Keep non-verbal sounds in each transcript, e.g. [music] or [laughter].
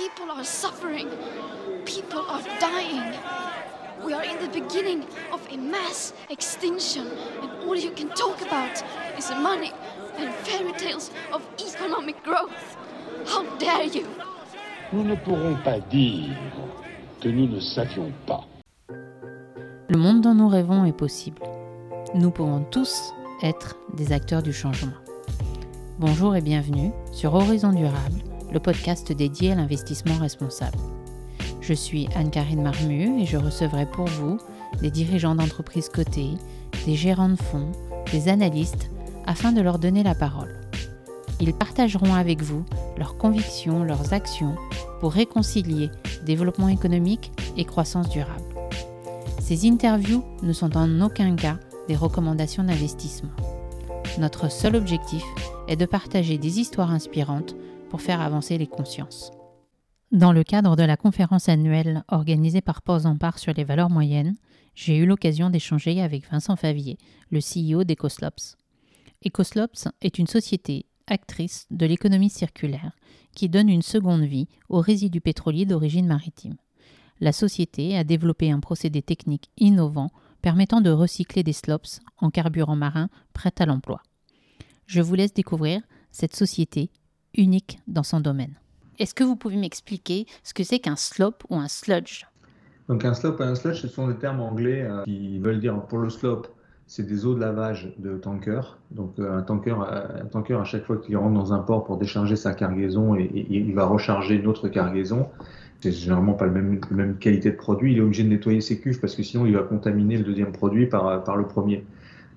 People are suffering. People are dying. We are in the beginning of a mass extinction, and all you can talk about is money and fairy tales of economic growth. How dare you? Nous ne pourrons pas dire que nous ne savions pas. Le monde dont nous rêvons est possible. Nous pouvons tous être des acteurs du changement. Bonjour et bienvenue sur Horizon Durable, le podcast dédié à l'investissement responsable. Je suis Anne-Karine Marmu et je recevrai pour vous des dirigeants d'entreprises cotées, des gérants de fonds, des analystes, afin de leur donner la parole. Ils partageront avec vous leurs convictions, leurs actions pour réconcilier développement économique et croissance durable. Ces interviews ne sont en aucun cas des recommandations d'investissement. Notre seul objectif est de partager des histoires inspirantes pour faire avancer les consciences. Dans le cadre de la conférence annuelle organisée par Port en sur les valeurs moyennes, j'ai eu l'occasion d'échanger avec Vincent Favier, le CEO d'EcoSlops. EcoSlops est une société actrice de l'économie circulaire qui donne une seconde vie aux résidus pétroliers d'origine maritime. La société a développé un procédé technique innovant permettant de recycler des slops en carburant marin prêt à l'emploi. Je vous laisse découvrir cette société unique dans son domaine. Est-ce que vous pouvez m'expliquer ce que c'est qu'un slop ou un sludge? Donc un slop et un sludge, ce sont des termes anglais euh, qui veulent dire pour le slop, c'est des eaux de lavage de tanker. Donc euh, un tanker, un tanker à chaque fois qu'il rentre dans un port pour décharger sa cargaison et, il va recharger une autre cargaison. C'est généralement pas la même, qualité de produit. Il est obligé de nettoyer ses cuves parce que sinon il va contaminer le deuxième produit par, par le premier.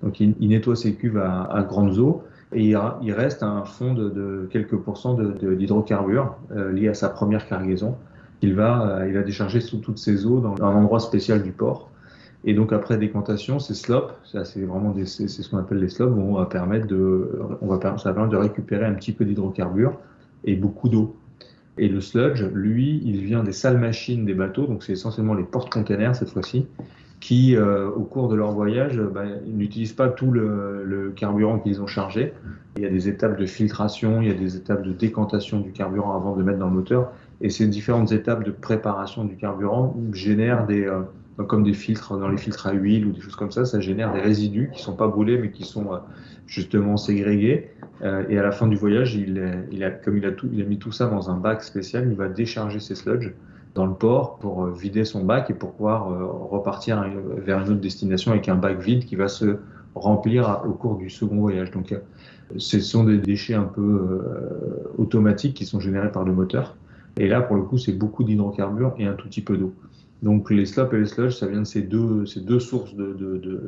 Donc il, nettoie ses cuves à grandes eaux et il, reste un fond de, quelques pourcents d'hydrocarbures euh, liés à sa première cargaison. Il va, euh, il va décharger sous toutes ses eaux dans un endroit spécial du port. Et donc après décantation, ces slops, c'est vraiment c'est ce qu'on appelle les slops, vont va permettre de, on va permettre de récupérer un petit peu d'hydrocarbures et beaucoup d'eau. Et le sludge, lui, il vient des sales machines des bateaux, donc c'est essentiellement les porte-containers cette fois-ci, qui, euh, au cours de leur voyage, bah, n'utilisent pas tout le, carburant qu'ils ont chargé. Il y a des étapes de filtration, il y a des étapes de décantation du carburant avant de le mettre dans le moteur. Et ces différentes étapes de préparation du carburant génèrent des, euh, comme des filtres dans les filtres à huile ou des choses comme ça, ça génère des résidus qui sont pas brûlés mais qui sont euh, justement ségrégés. et à la fin du voyage, il, a, comme il a, il a mis tout ça dans un bac spécial, il va décharger ses sludges dans le port pour euh, vider son bac et pour pouvoir euh, repartir vers une autre destination avec un bac vide qui va se remplir au cours du second voyage. Donc, euh, ce sont des déchets un peu automatiques qui sont générés par le moteur. Et là, pour le coup, c'est beaucoup d'hydrocarbures et un tout petit peu d'eau. Donc, les slops et les sludges, ça vient de ces deux, ces deux sources de, de, de,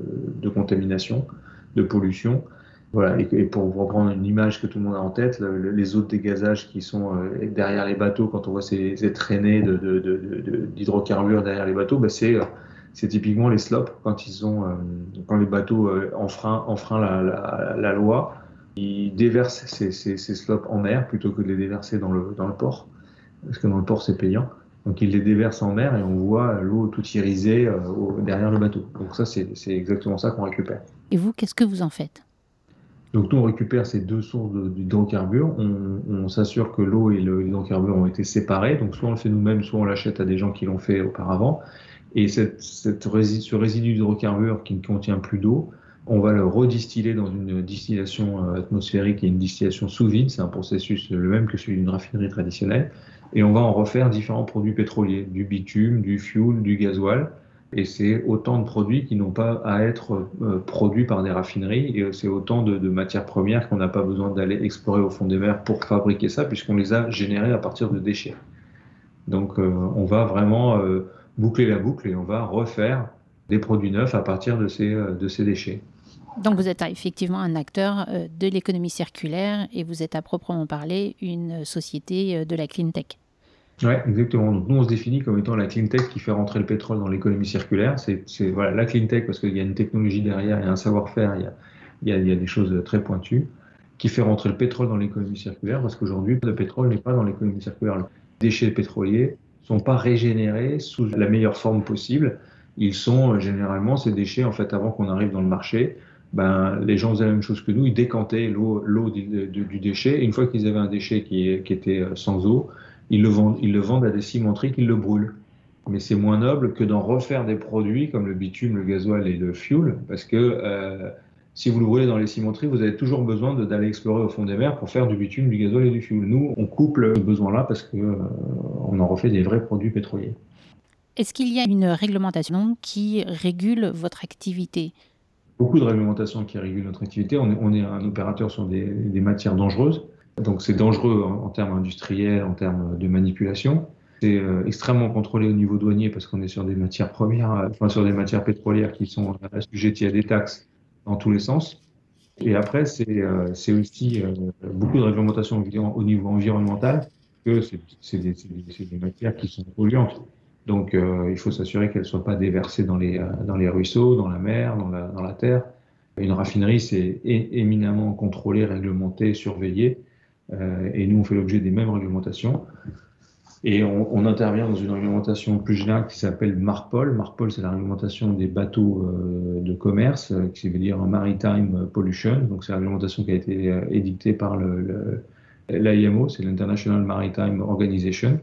de contamination, de pollution. Voilà, et, pour vous reprendre une image que tout le monde a en tête, les eaux de dégazage qui sont euh, derrière les bateaux, quand on voit ces, traînées d'hydrocarbures de, de, derrière les bateaux, bah c'est c'est typiquement les slops quand ils ont, euh, quand les bateaux euh, enfreignent, la, loi, ils déversent ces, ces, slops en mer plutôt que de les déverser dans le port, parce que dans le port c'est payant. Donc ils les déversent en mer et on voit l'eau tout irisée derrière le bateau. Donc ça c'est exactement ça qu'on récupère. Et vous, qu'est-ce que vous en faites? Donc nous, on récupère ces deux sources d'hydrocarbures, on, on s'assure que l'eau et l'hydrocarbure ont été séparés, donc soit on le fait nous-mêmes, soit on l'achète à des gens qui l'ont fait auparavant. Et ce résidu d'hydrocarbures qui ne contient plus d'eau, on va le redistiller dans une distillation euh, atmosphérique. Et une distillation sous vide, c'est un processus le même que celui d'une raffinerie traditionnelle, et on va en refaire différents produits pétroliers, du bitume, du fuel, du gasoil, et c'est autant de produits qui n'ont pas à être euh, produits par des raffineries. Et c'est autant de, matières premières qu'on n'a pas besoin d'aller explorer au fond des mers pour fabriquer ça, puisqu'on les a générées à partir de déchets. Donc euh, on va vraiment euh, boucler la boucle et on va refaire des produits neufs à partir de ces, de ces déchets. Donc vous êtes effectivement un acteur de l'économie circulaire et vous êtes à proprement parler une société de la clean tech. Oui, exactement. Donc, nous, on se définit comme étant la clean tech qui fait rentrer le pétrole dans l'économie circulaire. C'est voilà, la clean tech parce qu'il y a une technologie derrière, il y a un savoir-faire, il, il, il, y a des choses très pointues qui fait rentrer le pétrole dans l'économie circulaire parce qu'aujourd'hui, le pétrole n'est pas dans l'économie circulaire. Les déchets pétroliers sont pas régénérés sous la meilleure forme possible. Ils sont euh, généralement ces déchets, en fait, avant qu'on arrive dans le marché, ben, les gens faisaient la même chose que nous, ils décantaient l'eau du, du, déchet. Et une fois qu'ils avaient un déchet qui, qui était euh, sans eau, ils le vendent, ils le vendent à des cimenteries qui le brûlent. Mais c'est moins noble que d'en refaire des produits comme le bitume, le gasoil et le fuel, parce que euh, si vous le brûlez dans les cimenteries, vous avez toujours besoin d'aller explorer au fond des mers pour faire du bitume, du gasoil et du fuel. Nous, on couple ce besoin-là parce qu'on euh, en refait des vrais produits pétroliers. Est-ce qu'il y a une réglementation qui régule votre activité? Beaucoup de réglementations qui régulent notre activité. On est, un opérateur sur des, matières dangereuses. Donc c'est dangereux en, termes industriels, en termes de manipulation. C'est euh, extrêmement contrôlé au niveau douanier parce qu'on est sur des matières premières, euh, enfin sur des matières pétrolières qui sont assujetties à des taxes dans tous les sens. Et après, c'est euh, aussi beaucoup de réglementations au niveau environnemental, que c'est des, des, matières qui sont polluantes. Donc, euh, il faut s'assurer qu'elle ne soit pas déversée dans les, euh, dans les ruisseaux, dans la mer, dans la, dans la terre. Une raffinerie, c'est éminemment contrôlé, réglementé, surveillé. Euh, et nous, on fait l'objet des mêmes réglementations. Et on, intervient dans une réglementation plus générale qui s'appelle MARPOL. MARPOL, c'est la réglementation des bateaux euh, de commerce, euh, qui veut dire Maritime Pollution. Donc, c'est la réglementation qui a été édictée par l'IMO, c'est l'International Maritime Organization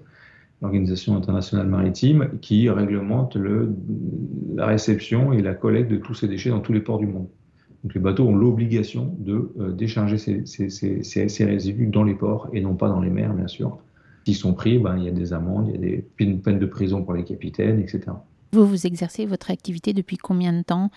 l'Organisation internationale maritime, qui réglemente le, la réception et la collecte de tous ces déchets dans tous les ports du monde. Donc les bateaux ont l'obligation de euh, décharger ces, ces, ces, ces, résidus dans les ports et non pas dans les mers, bien sûr. S'ils sont pris, ben, il y a des amendes, il y a des peines de prison pour les capitaines, etc. Vous, vous exercez votre activité depuis combien de temps?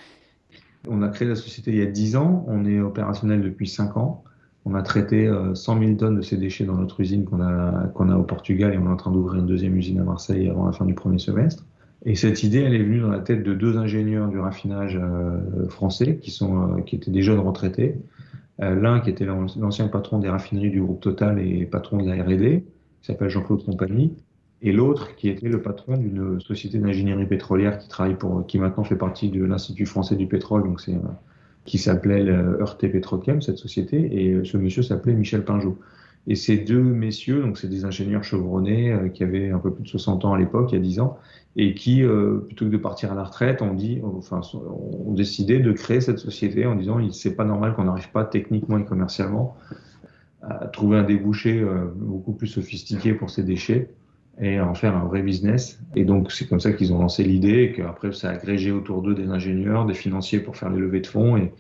On a créé la société il y a 10 ans, on est opérationnel depuis 5 ans. On a traité 100 euh, 000 tonnes de ces déchets dans notre usine qu'on a, qu'on a au Portugal et on est en train d'ouvrir une deuxième usine à Marseille avant la fin du premier semestre. Et cette idée, elle est venue dans la tête de deux ingénieurs du raffinage euh, français qui, sont, euh, qui étaient des jeunes retraités. L'un qui était l'ancien patron des raffineries du groupe Total et patron de la R&D, qui s'appelle Jean-Claude Compagnie, et l'autre qui était le patron d'une société d'ingénierie pétrolière qui travaille pour, qui maintenant fait partie de l'Institut français du pétrole, donc qui s'appelait Heurté Petrochem, cette société, et ce monsieur s'appelait Michel Pinjot. Et ces deux messieurs, donc c'est des ingénieurs chevronnés euh, qui avaient un peu plus de 60 ans à l'époque, il y a 10 ans, et qui, euh, plutôt que de partir à la retraite, ont dit, décidé de créer cette société en disant, c'est pas normal qu'on n'arrive pas techniquement et commercialement à trouver un débouché euh, beaucoup plus sophistiqué pour ces déchets et en faire un vrai business. Et donc, c'est comme ça qu'ils ont lancé l'idée et qu'après, ça a agrégé autour d'eux des ingénieurs, des financiers pour faire les levées de fonds. Et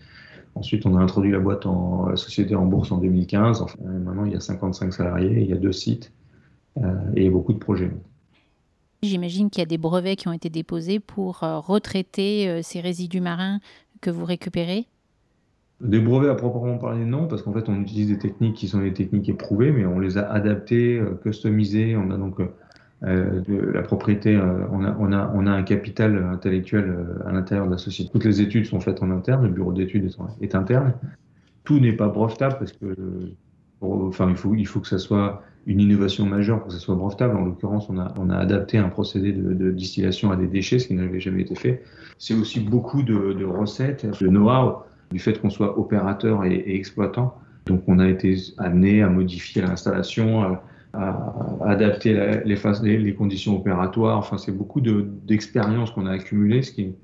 ensuite, on a introduit la boîte en la société en bourse en 2015. Enfin, maintenant, il y a 55 salariés, il y a deux sites euh, et beaucoup de projets. J'imagine qu'il y a des brevets qui ont été déposés pour euh, retraiter euh, ces résidus marins que vous récupérez? Des brevets à proprement parler, non, parce qu'en fait, on utilise des techniques qui sont des techniques éprouvées, mais on les a adaptées, customisées. On a donc euh, de la propriété, euh, on, a, un capital intellectuel euh, à l'intérieur de la société. Toutes les études sont faites en interne, le bureau d'études est, interne. Tout n'est pas brevetable parce que, enfin, il faut, que ça soit une innovation majeure pour que ça soit brevetable. En l'occurrence, on a, adapté un procédé de, distillation à des déchets, ce qui n'avait jamais été fait. C'est aussi beaucoup de, de recettes, de know-how, du fait qu'on soit opérateur et, et, exploitant. Donc, on a été amené à modifier l'installation à, adapter les, conditions opératoires. Enfin, c'est beaucoup d'expérience qu'on a accumulé, ce qui est,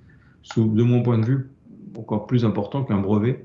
de mon point de vue, encore plus important qu'un brevet.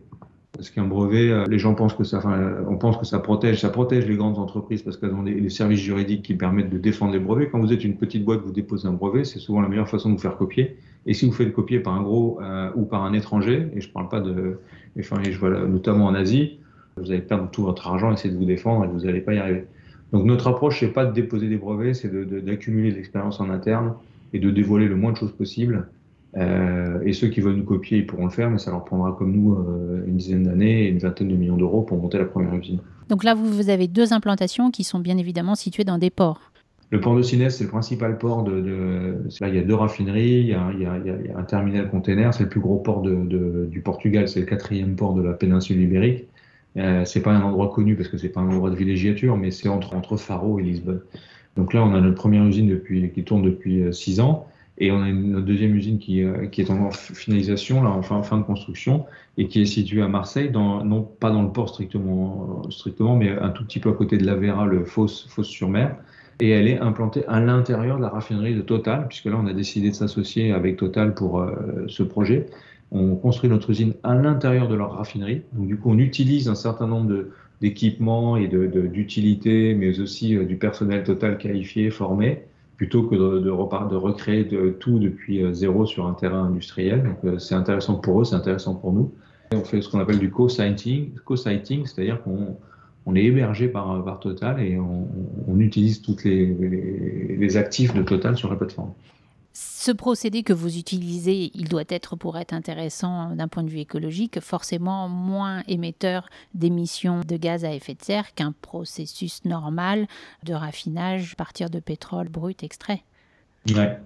Parce qu'un brevet, euh, les gens pensent que ça, on pense que ça protège, ça protège les grandes entreprises parce qu'elles ont les, services juridiques qui permettent de défendre les brevets. Quand vous êtes une petite boîte, vous déposez un brevet, c'est souvent la meilleure façon de vous faire copier. Et si vous faites copier par un gros euh, ou par un étranger, et je parle pas de, enfin, je vois notamment en Asie, vous allez perdre tout votre argent, essayer de vous défendre et vous n'allez pas y arriver. Donc notre approche, c'est pas de déposer des brevets, c'est d'accumuler de, de l'expérience en interne et de dévoiler le moins de choses possible. Euh, et ceux qui veulent nous copier, ils pourront le faire, mais ça leur prendra comme nous euh, une dizaine d'années et une vingtaine de millions d'euros pour monter la première usine. Donc là, vous, vous, avez deux implantations qui sont bien évidemment situées dans des ports. Le port de Sines, c'est le principal port de. de là, il y a deux raffineries, il y a, il y a, il y a un terminal container, c'est le plus gros port de, du Portugal, c'est le quatrième port de la péninsule ibérique. Euh, c'est pas un endroit connu parce que c'est pas un endroit de villégiature, mais c'est entre, entre Faro et Lisbonne. Donc là, on a notre première usine depuis, qui tourne depuis 6 euh, ans. Et on a notre deuxième usine qui, euh, qui est en finalisation, là, en fin, fin, de construction, et qui est située à Marseille, dans, non pas dans le port strictement, strictement, mais un tout petit peu à côté de la Vera, le Fosse-sur-Mer. Et elle est implantée à l'intérieur de la raffinerie de Total, puisque là, on a décidé de s'associer avec Total pour ce projet on construit notre usine à l'intérieur de leur raffinerie. Donc, du coup, on utilise un certain nombre de, d'équipement et d'utilité, de, mais aussi du personnel total qualifié, formé, plutôt que de, recréer tout depuis zéro sur un terrain industriel. c'est intéressant pour eux, c'est intéressant pour nous. On fait ce qu'on appelle du co-siting, co-siting c'est-à-dire qu'on on est hébergé par, Total et on, utilise tous les, actifs de Total sur la plateforme. Ce procédé que vous utilisez, il doit être, pour être intéressant d'un point de vue écologique, forcément moins émetteur d'émissions de gaz à effet de serre qu'un processus normal de raffinage à partir de pétrole brut extrait. Ouais.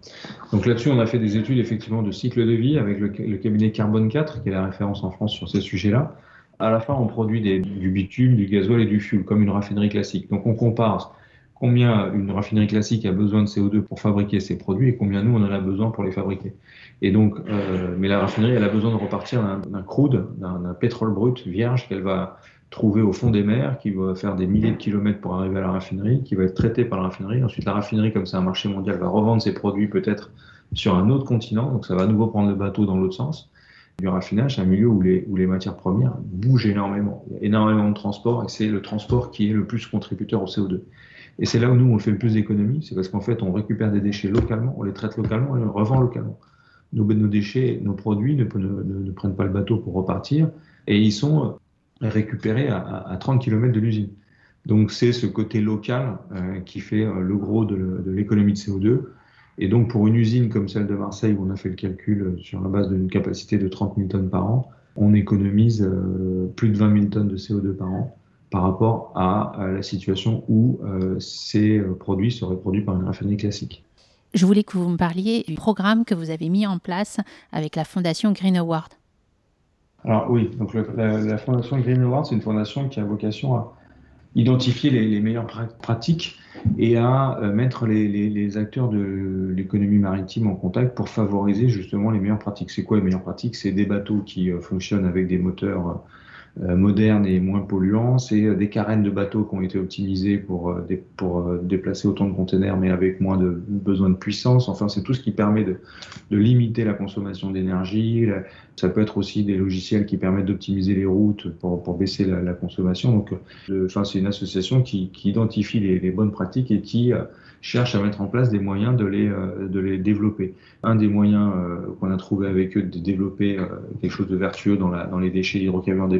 Donc là-dessus, on a fait des études effectivement de cycle de vie avec le, cabinet Carbone 4, qui est la référence en France sur ces sujets-là à la fin, on produit du bitume, du gasoil et du fuel, comme une raffinerie classique. Donc on compare combien une raffinerie classique a besoin de CO2 pour fabriquer ses produits et combien nous, on en a besoin pour les fabriquer. Et donc, euh, mais la raffinerie, elle a besoin de repartir d'un crude, d'un pétrole brut vierge qu'elle va trouver au fond des mers, qui va faire des milliers de kilomètres pour arriver à la raffinerie, qui va être traité par la raffinerie. Ensuite, la raffinerie, comme c'est un marché mondial, va revendre ses produits peut-être sur un autre continent. Donc, ça va à nouveau prendre le bateau dans l'autre sens du raffinage, c'est un milieu où les, matières premières bougent énormément. Il y a énormément de transport et c'est le transport qui est le plus contributeur au CO2. Et c'est là où nous, on fait le plus d'économies, c'est parce qu'en fait, on récupère des déchets localement, on les traite localement et on les revend localement. Nos, déchets, nos produits ne, ne, ne, prennent pas le bateau pour repartir et ils sont récupérés à, à 30 km de l'usine. Donc c'est ce côté local euh, qui fait euh, le gros de l'économie de CO2 et donc, pour une usine comme celle de Marseille, où on a fait le calcul sur la base d'une capacité de 30 000 tonnes par an, on économise euh, plus de 20 000 tonnes de CO2 par an par rapport à, la situation où euh, ces euh, produits seraient produits par une raffinerie classique. Je voulais que vous me parliez du programme que vous avez mis en place avec la fondation Green Award. Alors oui, donc la, la, fondation Green Award, c'est une fondation qui a vocation à identifier les, les meilleures pratiques et à euh, mettre les, acteurs de l'économie maritime en contact pour favoriser justement les meilleures pratiques. C'est quoi les meilleures pratiques? C'est des bateaux qui euh, fonctionnent avec des moteurs euh, modernes et moins polluants. C'est des carènes de bateaux qui ont été optimisées pour, pour déplacer autant de containers mais avec moins de besoin de puissance. Enfin, c'est tout ce qui permet de, limiter la consommation d'énergie. Ça peut être aussi des logiciels qui permettent d'optimiser les routes pour, baisser la, consommation. Donc, enfin, c'est une association qui, identifie les, bonnes pratiques et qui cherche à mettre en place des moyens de les, de les développer. Un des moyens qu'on a trouvé avec eux de développer quelque chose de vertueux dans, la, dans les déchets d'hydrocarbures des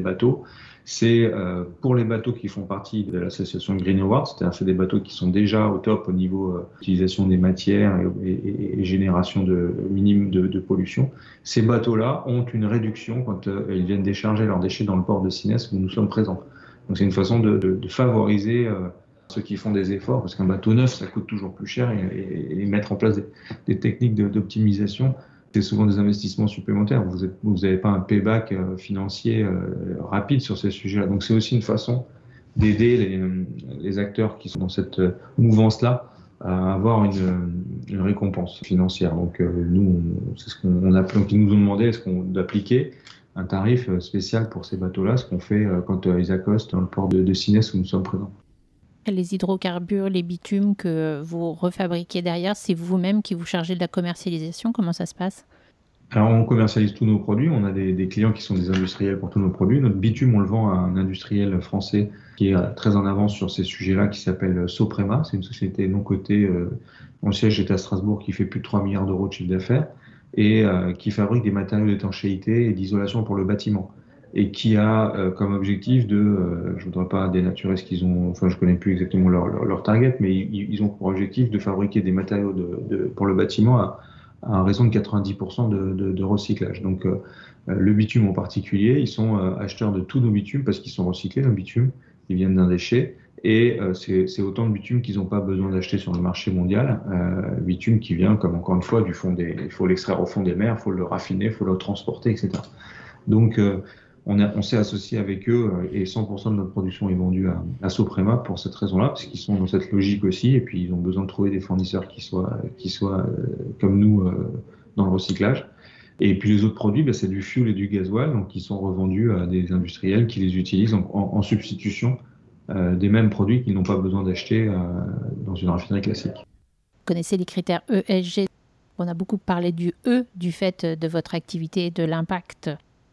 c'est euh, pour les bateaux qui font partie de l'association Green Award, c'est-à-dire c'est des bateaux qui sont déjà au top au niveau euh, utilisation des matières et, génération de minime de, pollution. Ces bateaux-là ont une réduction quand euh, ils viennent décharger leurs déchets dans le port de Sinès où nous sommes présents. Donc c'est une façon de, favoriser ceux qui font des efforts, parce qu'un bateau neuf, ça coûte toujours plus cher, et, et mettre en place des techniques d'optimisation c'est souvent des investissements supplémentaires. Vous n'avez pas un payback euh, financier euh, rapide sur ces sujets-là. Donc c'est aussi une façon d'aider les, les, acteurs qui sont dans cette euh, mouvance-là à avoir une, une, récompense financière. Donc nous, c'est ce qu'on a, ils nous ont demandé est-ce qu'on d'appliquer un tarif spécial pour ces bateaux-là, ce qu'on fait quand ils accostent dans le port de, de Sinès où nous sommes présents les hydrocarbures, les bitumes que vous refabriquez derrière, c'est vous-même qui vous chargez de la commercialisation Comment ça se passe? Alors, on commercialise tous nos produits. On a des, clients qui sont des industriels pour tous nos produits. Notre bitume, on le vend à un industriel français qui est très en avance sur ces sujets-là, qui s'appelle Soprema. C'est une société non cotée. Euh, mon siège est à Strasbourg, qui fait plus de 3 milliards d'euros de chiffre d'affaires et euh, qui fabrique des matériaux d'étanchéité et d'isolation pour le bâtiment et qui a euh, comme objectif de, euh, je voudrais pas dénaturer ce qu'ils ont, enfin je connais plus exactement leur, leur, target, mais ils, ont pour objectif de fabriquer des matériaux de, de, pour le bâtiment à, à raison de 90% de, de, de, recyclage. Donc euh, le bitume en particulier, ils sont euh, acheteurs de tous nos bitumes parce qu'ils sont recyclés, nos bitumes, ils viennent d'un déchet. Et euh, c'est autant de bitume qu'ils n'ont pas besoin d'acheter sur le marché mondial. Euh, bitume qui vient, comme encore une fois, du fond des. Il faut l'extraire au fond des mers, il faut le raffiner, il faut le transporter, etc. Donc, euh, on, s'est associé avec eux euh, et 100% de notre production est vendue à, à Soprema pour cette raison-là, parce qu'ils sont dans cette logique aussi, et puis ils ont besoin de trouver des fournisseurs qui soient, qui soient euh, comme nous euh, dans le recyclage. Et puis les autres produits, ben, c'est du fuel et du gasoil, donc qui sont revendus à des industriels qui les utilisent en, substitution des mêmes produits qu'ils n'ont pas besoin d'acheter dans une raffinerie classique. Vous connaissez les critères ESG On a beaucoup parlé du E, du fait de votre activité et de l'impact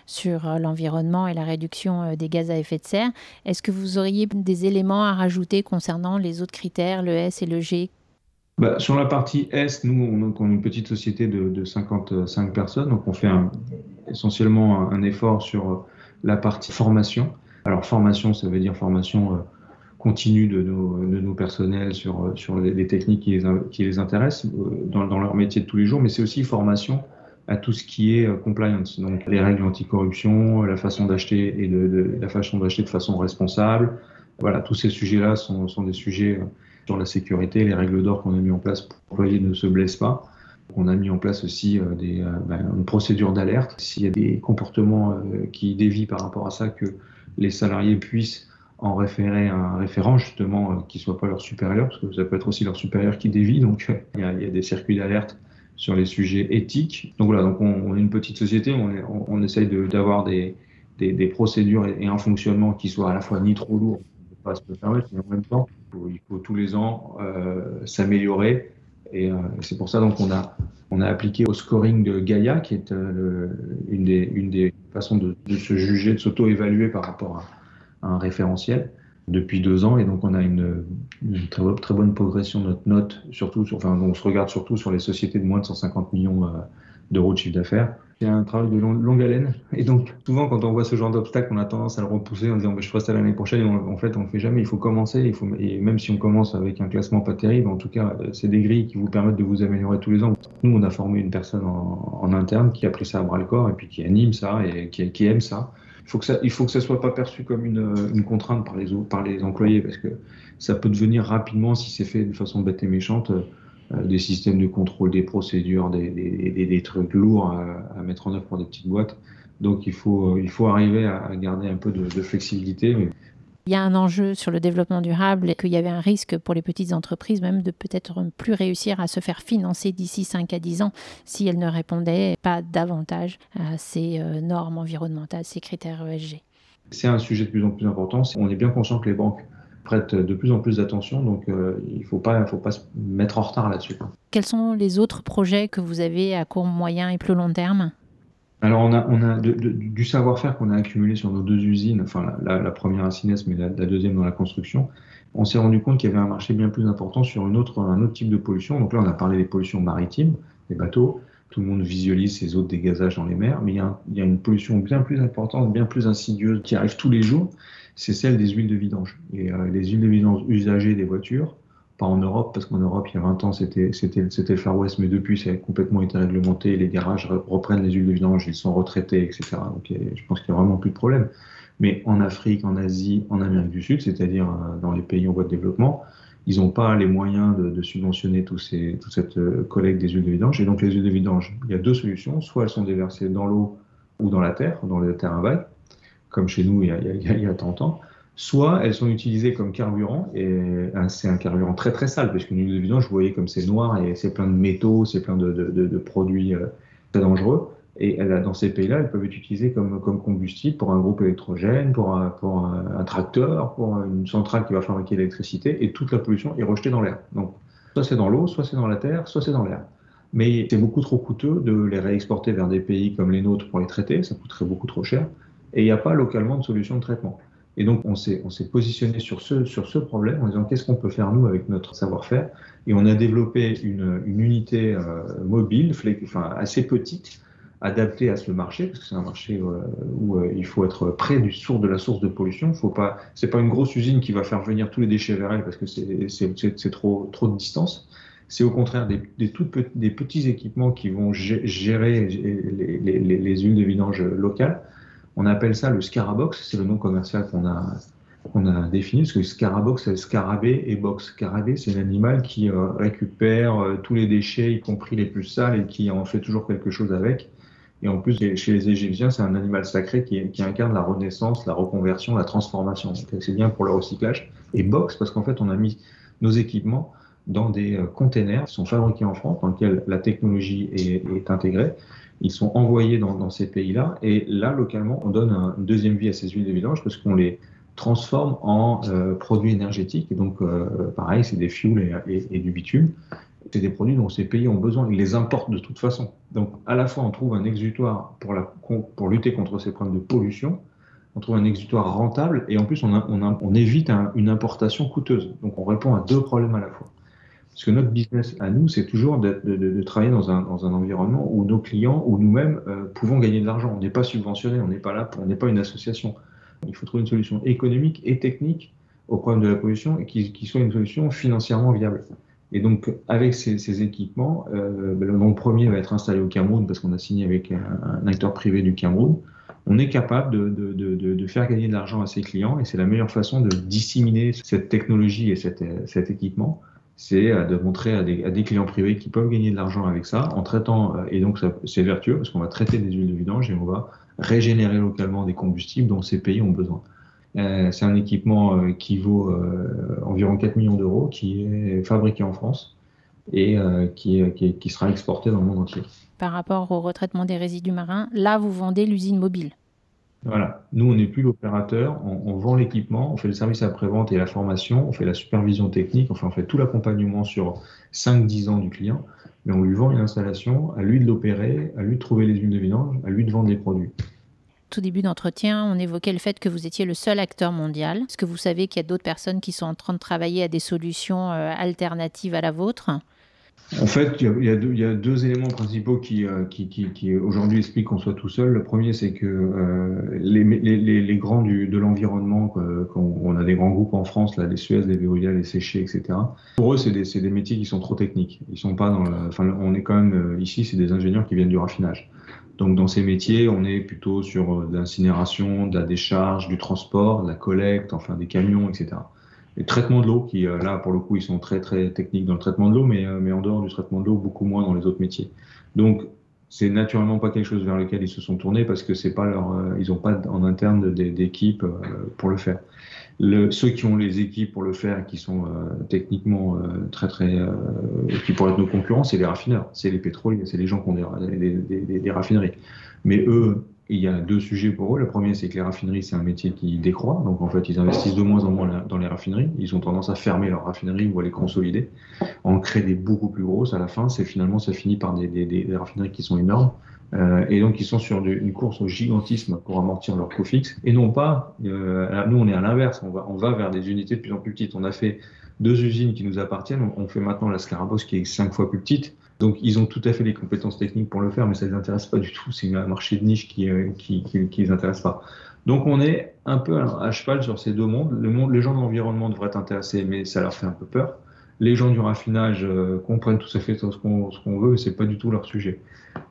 sur l'environnement et la réduction des gaz à effet de serre. Est-ce que vous auriez des éléments à rajouter concernant les autres critères, le S et le G? Bah, sur la partie S, nous, on, est une petite société de, de 55 personnes, donc on fait essentiellement un, effort sur la partie formation. Alors formation, ça veut dire formation euh, continue de nos, personnels sur, sur les, techniques qui les, qui les intéressent euh, dans, leur métier de tous les jours, mais c'est aussi formation à tout ce qui est euh, compliance, donc les règles anticorruption, la façon d'acheter et de, la façon d'acheter de façon responsable. Voilà, tous ces sujets-là sont, sont des sujets sur la sécurité, les règles d'or qu'on a mis en place pour que l'employé ne se blesse pas. On a mis en place aussi euh, des, euh, ben, une procédure d'alerte. S'il y a des comportements euh, qui dévient par rapport à ça, que les salariés puissent en référer un référent, justement, qui ne soit pas leur supérieur, parce que ça peut être aussi leur supérieur qui dévie. Donc, [laughs] il y a des circuits d'alerte sur les sujets éthiques. Donc voilà, donc on, est une petite société, on, on, essaye d'avoir des, des, procédures et, un fonctionnement qui soit à la fois ni trop lourd, pas se permettre, mais en même temps, il faut, tous les ans euh, s'améliorer. Et euh, c'est pour ça donc on a on a appliqué au scoring de Gaia, qui est euh, une, des, une des façons de, se juger, de s'auto-évaluer par rapport à, un référentiel depuis deux ans. Et donc on a une, très, bonne progression de notre note, surtout sur, enfin on se regarde surtout sur les sociétés de moins de 150 millions euh, d'euros de chiffre d'affaires. C'est un travail de long, longue haleine. Et donc, souvent, quand on voit ce genre d'obstacle, on a tendance à le repousser en disant bah, Je ferai ça l'année prochaine. Et en fait, on ne le fait jamais. Il faut commencer. Et même si on commence avec un classement pas terrible, en tout cas, c'est des grilles qui vous permettent de vous améliorer tous les ans. Nous, on a formé une personne en, interne qui a pris ça à bras le corps et puis qui anime ça et qui aime ça. Faut que ça, il faut que ça soit pas perçu comme une, une contrainte par les, par les employés parce que ça peut devenir rapidement, si c'est fait de façon bête et méchante, euh, des systèmes de contrôle, des procédures, des, des, des trucs lourds à, à, mettre en œuvre pour des petites boîtes. Donc il faut, il faut arriver à garder un peu de, de flexibilité. Il y a un enjeu sur le développement durable et qu'il y avait un risque pour les petites entreprises même de peut-être plus réussir à se faire financer d'ici 5 à 10 ans si elles ne répondaient pas davantage à ces euh, normes environnementales, ces critères ESG. C'est un sujet de plus en plus important. On est bien conscient que les banques prête de plus en plus d'attention, donc euh, il ne faut pas, faut pas se mettre en retard là-dessus. Quels sont les autres projets que vous avez à court, moyen et plus long terme? Alors, on a, on a du savoir-faire qu'on a accumulé sur nos deux usines, enfin la, première à Sines, mais la, deuxième dans la construction. On s'est rendu compte qu'il y avait un marché bien plus important sur une autre, un autre type de pollution. Donc là, on a parlé des pollutions maritimes, des bateaux. Tout le monde visualise ces eaux de dégazage dans les mers, mais il y, a, il y a une pollution bien plus importante, bien plus insidieuse qui arrive tous les jours c'est celle des huiles de vidange. Et euh, les huiles de vidange usagées des voitures, pas en Europe, parce qu'en Europe, il y a 20 ans, c'était le Far West, mais depuis, ça a complètement été réglementé. Les garages reprennent les huiles de vidange, ils sont retraités, etc. Donc, je pense qu'il n'y a vraiment plus de problème. Mais en Afrique, en Asie, en Amérique du Sud, c'est-à-dire euh, dans les pays en voie de développement, ils n'ont pas les moyens de, subventionner tous ces, toute cette euh, collecte des huiles de vidange. Et donc, les huiles de vidange, il y a deux solutions. Soit elles sont déversées dans l'eau ou dans la terre, dans les terrains vagues comme chez nous il y a, il y a, il y a 30 ans, soit elles sont utilisées comme carburant, et c'est un carburant très très sale, parce qu'une huile de vidange, vous voyez comme c'est noir, et c'est plein de métaux, c'est plein de, de, de, de, produits euh, très dangereux, et elle, dans ces pays-là, elles peuvent être utilisées comme, comme combustible pour un groupe électrogène, pour un, pour un tracteur, pour une centrale qui va fabriquer l'électricité, et toute la pollution est rejetée dans l'air. Donc, soit c'est dans l'eau, soit c'est dans la terre, soit c'est dans l'air. Mais c'est beaucoup trop coûteux de les réexporter vers des pays comme les nôtres pour les traiter, ça coûterait beaucoup trop cher et il n'y a pas localement de solution de traitement. Et donc, on s'est, on s'est positionné sur ce, problème en disant qu'est-ce qu'on peut faire nous avec notre savoir-faire? Et on a développé une, unité euh, mobile, assez petite, adaptée à ce marché, parce que c'est un marché euh, où euh, il faut être près source de la source de pollution. Faut pas, c'est pas une grosse usine qui va faire venir tous les déchets vers elle parce que c'est, trop, de distance. C'est au contraire des, petits équipements qui vont gérer les, les huiles de vidange locales on appelle ça le scarabox, c'est le nom commercial qu'on a, a défini, parce que scarabox, c'est scarabée et box. Scarabée, c'est l'animal qui euh, récupère euh, tous les déchets, y compris les plus sales, et qui en fait toujours quelque chose avec. Et en plus, chez les Égyptiens, c'est un animal sacré qui, incarne la renaissance, la reconversion, la transformation. C'est bien pour le recyclage. Et box, parce qu'en fait, on a mis nos équipements dans des euh, containers qui sont fabriqués en France, dans lesquels la technologie est, intégrée. Ils sont envoyés dans, ces pays-là. Et là, localement, on donne un, une deuxième vie à ces huiles de vidange parce qu'on les transforme en euh, produits énergétiques. Et donc, euh, pareil, c'est des fuels et, du bitume. c'est des produits dont ces pays ont besoin. Ils les importent de toute façon. Donc, à la fois, on trouve un exutoire pour, lutter contre ces problèmes de pollution, on trouve un exutoire rentable, et en plus, on évite une importation coûteuse. Donc, on répond à deux problèmes à la fois. Parce que notre business à nous, c'est toujours de, travailler dans un, environnement où nos clients ou nous-mêmes euh, pouvons gagner de l'argent. On n'est pas subventionné, on n'est pas là, on n'est pas une association. Il faut trouver une solution économique et technique au problème de la pollution et qui, soit une solution financièrement viable. Et donc, avec ces, équipements, euh, ben, le premier va être installé au Cameroun parce qu'on a signé avec un, acteur privé du Cameroun. On est capable de, faire gagner de l'argent à ses clients et c'est la meilleure façon de disséminer cette technologie et cet, cet équipement c'est euh, de montrer à des, clients privés qui peuvent gagner de l'argent avec ça en traitant, euh, et donc c'est vertueux parce qu'on va traiter des huiles de vidange et on va régénérer localement des combustibles dont ces pays ont besoin. Euh, c'est un équipement qui vaut environ 4 millions d'euros, qui est fabriqué en France et qui, qui sera exporté dans le monde entier. Par rapport au retraitement des résidus marins, là, vous vendez l'usine mobile. Voilà. Nous, on n'est plus l'opérateur, on, vend l'équipement, on fait le service après-vente et la formation, on fait la supervision technique, on fait tout l'accompagnement sur 5-10 ans du client, mais on lui vend une installation, à lui de l'opérer, à lui de trouver les huiles de vidange, à lui de vendre les produits. Tout début d'entretien, on évoquait le fait que vous étiez le seul acteur mondial. Est-ce que vous savez qu'il y a d'autres personnes qui sont en train de travailler à des solutions euh, alternatives à la vôtre? En fait, il y, a, deux, éléments principaux qui, euh, qui, aujourd'hui expliquent qu'on soit tout seul. Le premier, c'est que euh, les, grands du, de l'environnement, on a des grands groupes en France, là, les Suez, les Veolia, les Séchés, etc. Pour eux, c'est des, métiers qui sont trop techniques. Ils sont pas dans le, enfin, on est quand même euh, ici, c'est des ingénieurs qui viennent du raffinage. Donc dans ces métiers, on est plutôt sur l'incinération, de la décharge, du transport, de la collecte, enfin des camions, etc le traitement de l'eau, qui euh, là, pour le coup, ils sont très très techniques dans le traitement de l'eau, mais, euh, mais en dehors du traitement de l'eau, beaucoup moins dans les autres métiers. Donc, c'est naturellement pas quelque chose vers lequel ils se sont tournés parce que c'est pas leur, euh, ils n'ont pas en interne d'équipe pour le faire. Ceux qui ont les équipes pour le faire, qui sont techniquement très très, qui pourraient être nos concurrents, c'est les raffineurs, c'est les pétroliers, c'est les gens qui ont des, des raffineries. Mais eux, il y a deux sujets pour eux. Le premier, c'est que les raffineries, c'est un métier qui décroît. Donc, en fait, ils investissent de moins en moins dans les raffineries. Ils ont tendance à fermer leurs raffineries ou à les consolider, en créer des beaucoup plus grosses. À la fin, c'est finalement, ça finit par des, raffineries qui sont énormes. Euh, et donc, ils sont sur une course au gigantisme pour amortir leurs coûts fixes. Et non pas, euh, nous, on est à l'inverse. On va, on va vers des unités de plus en plus petites. On a fait deux usines qui nous appartiennent. On fait maintenant la Scarabosse qui est cinq fois plus petite. Donc, ils ont tout à fait les compétences techniques pour le faire, mais ça ne les intéresse pas du tout. C'est un marché de niche qui ne qui, qui, qui, les intéresse pas. Donc, on est un peu à cheval sur ces deux mondes. Le monde les gens de l'environnement devraient être intéressés, mais ça leur fait un peu peur. Les gens du raffinage euh, comprennent tout à fait ce qu'on qu veut, mais c'est pas du tout leur sujet.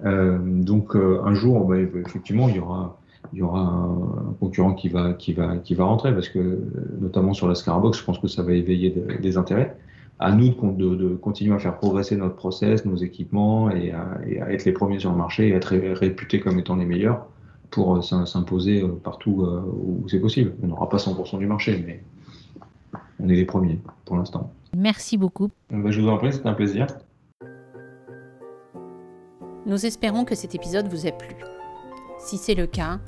Euh, donc, euh, un jour, bah, effectivement, il y aura il y aura un, concurrent qui va, qui, va, qui va rentrer, parce que notamment sur la Scarbox, je pense que ça va éveiller de, des intérêts à nous de, de, de, continuer à faire progresser notre process, nos équipements et à, et à, être les premiers sur le marché et être réputés comme étant les meilleurs pour euh, s'imposer euh, partout euh, où c'est possible. On n'aura pas 100% du marché, mais on est les premiers pour l'instant. Merci beaucoup. Ben, je vous en prie, c'était un plaisir. Nous espérons que cet épisode vous a plu. Si c'est le cas,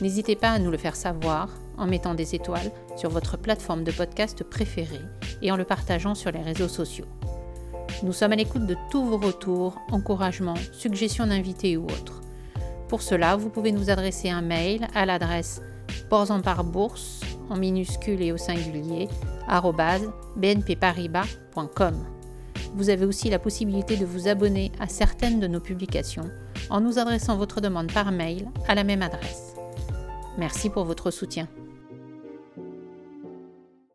n'hésitez pas à nous le faire savoir en mettant des étoiles sur votre plateforme de podcast préférée et en le partageant sur les réseaux sociaux. Nous sommes à l'écoute de tous vos retours, encouragements, suggestions d'invités ou autres. Pour cela, vous pouvez nous adresser un mail à l'adresse bourse en minuscule et au singulier bnpparibas.com. Vous avez aussi la possibilité de vous abonner à certaines de nos publications en nous adressant votre demande par mail à la même adresse. Merci pour votre soutien.